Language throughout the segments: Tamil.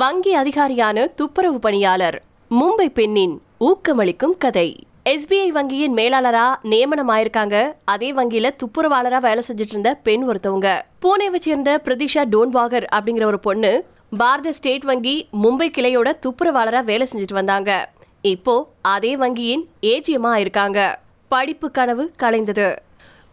வங்கி அதிகாரியான துப்புரவு பணியாளர் மும்பை பெண்ணின் ஊக்கமளிக்கும் கதை. எஸ்பிஐ வங்கியின் மேலாளரா நியமனமாயிருக்காங்க. அதே வங்கியில துப்புரவாளரா வேலை செஞ்சுட்டு இருந்த பெண் ஒருத்தவங்க. பூனேவை சேர்ந்த பிரதிஷா டோன்வாகர் அப்படிங்கிற ஒரு பொண்ணு பாரத ஸ்டேட் வங்கி மும்பை கிளையோட துப்புரவாளரா வேலை செஞ்சுட்டு வந்தாங்க. இப்போ அதே வங்கியின் ஏஜிஎம்மா இருக்காங்க படிப்பு கனவு கலைந்தது.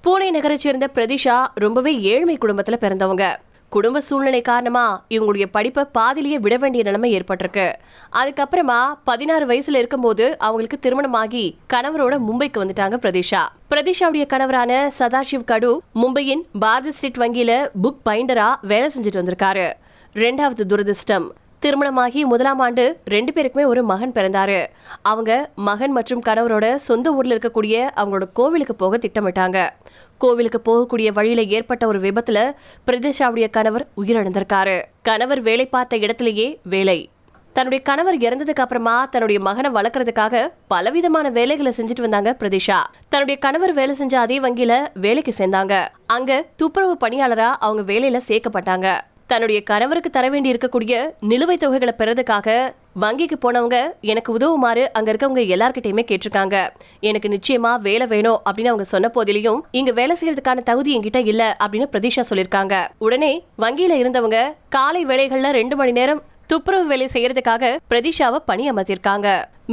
பூனே நகரை சேர்ந்த பிரதிஷா ரொம்பவே ஏழ்மை குடும்பத்துல பிறந்தவங்க. குடும்ப சூழ்நிலை காரணமா இவங்களுடைய படிப்பை பாதிலேயே விட வேண்டிய நிலைமை ஏற்பட்டிருக்கு. அதுக்கப்புறமா பதினாறு வயசுல இருக்கும்போது அவங்களுக்கு திருமணமாகி கணவரோட மும்பைக்கு வந்துட்டாங்க பிரதிஷா. பிரதீஷாவுடைய கணவரான சதாசிவ் கடு மும்பையின் பாரத ஸ்ட்ரீட் வங்கியில புக் பைண்டரா வேலை செஞ்சுட்டு வந்திருக்காரு. ரெண்டாவது துரதிர்ஷ்டம் திருமணமாகி முதலாம் ஆண்டு ரெண்டு பேருக்குமே ஒரு மகன் பிறந்தாரு. அவங்க மகன் மற்றும் கணவரோட சொந்த ஊர்ல இருக்கக்கூடிய அவங்களோட கோவிலுக்கு போக திட்டமிட்டாங்க. கோவிலுக்கு போகக்கூடிய வழியில ஏற்பட்ட ஒரு விபத்துல பிரதேஷாவுடைய கணவர் உயிரிழந்திருக்காரு. கணவர் வேலை பார்த்த இடத்திலேயே வேலை. தன்னுடைய கணவர் இறந்ததுக்கு அப்புறமா தன்னுடைய மகனை வளர்க்கறதுக்காக பலவிதமான வேலைகளை செஞ்சுட்டு வந்தாங்க பிரதிஷா. தன்னுடைய கணவர் வேலை செஞ்ச அதே வங்கியில வேலைக்கு சேர்ந்தாங்க. அங்க துப்புரவு பணியாளரா அவங்க வேலையில சேர்க்கப்பட்டாங்க. தன்னுடைய கணவருக்கு தர வேண்டி இருக்கக்கூடிய நிலுவைத் தொகைகளை பெறதுக்காக வங்கிக்கு போனவங்க எனக்கு உதவுமாறு அங்க இருக்கவங்க எல்லார்கிட்டயுமே கேட்டிருக்காங்க. எனக்கு நிச்சயமா வேலை வேணும் அப்படின்னு அவங்க சொன்ன போதிலையும் இங்க வேலை செய்யறதுக்கான தகுதி என்கிட்ட இல்ல அப்படின்னு பிரதீஷா சொல்லிருக்காங்க உடனே வங்கியில இருந்தவங்க காலை வேலைகள்ல ரெண்டு மணி நேரம் துப்புரவு வேலை செய்யறதுக்காக பிரதீஷாவை பணி அமர்த்திருக்காங்க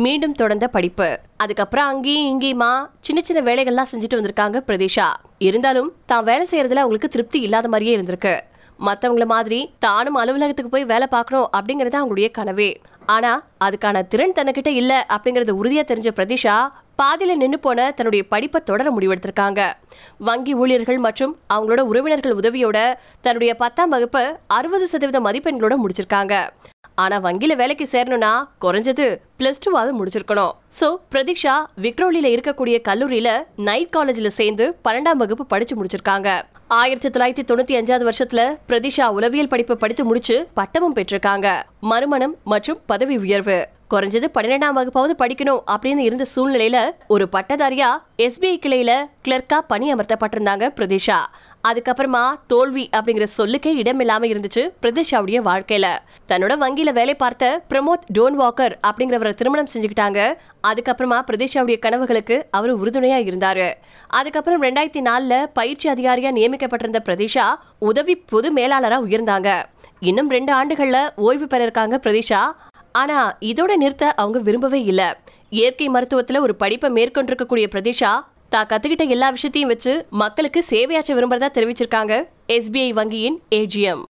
மீண்டும் தொடர்ந்த படிப்பு. அதுக்கப்புறம் அங்கேயும் இங்கேயுமா சின்ன சின்ன வேலைகள்லாம் செஞ்சுட்டு வந்திருக்காங்க பிரதீஷா. இருந்தாலும் தான் வேலை செய்யறதுல அவங்களுக்கு திருப்தி இல்லாத மாதிரியே இருந்திருக்கு. மற்றவங்கள மாதிரி தானும் அலுவலகத்துக்கு போய் வேலை பார்க்கணும் அப்படிங்கறது அவங்களுடைய கனவே. ஆனா அதுக்கான திறன் தன்னுகிட்ட இல்ல அப்படிங்கறது உறுதியா தெரிஞ்ச பிரதிஷா பாதியில் நின்று போன தன்னுடைய படிப்பை தொடர முடிவெடுத்திருக்காங்க. வங்கி ஊழியர்கள் மற்றும் அவங்களோட உறவினர்கள் உதவியோட தன்னுடைய பத்தாம் வகுப்பு அறுபது சதவீத மதிப்பெண்களோட முடிச்சிருக்காங்க. ஆனா வங்கியில வேலைக்கு சேரணும்னா குறைஞ்சது பிளஸ் டூவாவது முடிச்சிருக்கணும். சோ பிரதீக்ஷா விக்ரோலில இருக்கக்கூடிய கல்லூரியில நைட் காலேஜ்ல சேர்ந்து பன்னெண்டாம் வகுப்பு படிச்சு முடிச்சிருக்காங்க. ஆயிரத்தி தொள்ளாயிரத்தி தொண்ணூத்தி அஞ்சாவது வருஷத்துல பிரதீஷா உளவியல் படிப்பு படித்து முடிச்சு பட்டமும் பெற்றிருக்காங்க. மறுமணம் மற்றும் பதவி உயர்வு. குறைஞ்சது பன்னிரெண்டாம் வகுப்பாவது படிக்கணும் அப்படின்னு இருந்த சூழ்நிலையில ஒரு பட்டதாரியா எஸ்பிஐ கிளையில கிளர்க்கா பணி அமர்த்தப்பட்டிருந்தாங்க பிரதிஷா. அதுக்கப்புறமா தோல்வி அப்படிங்கிற சொல்லுக்கே இடமில்லாம இருந்துச்சு பிரதிஷாவுடைய வாழ்க்கையில. தன்னோட வங்கியில வேலை பார்த்த பிரமோத் டோன் வாக்கர் அப்படிங்கிறவரை திருமணம் செஞ்சுக்கிட்டாங்க. அதுக்கப்புறமா பிரதிஷாவுடைய கனவுகளுக்கு அவர் உறுதுணையா இருந்தாரு. அதுக்கப்புறம் ரெண்டாயிரத்தி நாலுல பயிற்சி அதிகாரியா நியமிக்கப்பட்டிருந்த பிரதிஷா உதவி பொது மேலாளரா உயர்ந்தாங்க. இன்னும் ரெண்டு ஆண்டுகள்ல ஓய்வு பெற இருக்காங்க பிரதிஷா. ஆனா இதோட நிறுத்த அவங்க விரும்பவே இல்ல. இயற்கை மருத்துவத்துல ஒரு படிப்பை மேற்கொண்டிருக்கக்கூடிய பிரதிஷா தான் கத்துக்கிட்ட எல்லா விஷயத்தையும் வச்சு மக்களுக்கு சேவையாற்ற விரும்புறதா தெரிவிச்சிருக்காங்க. எஸ்பிஐ வங்கியின் ஏஜிஎம்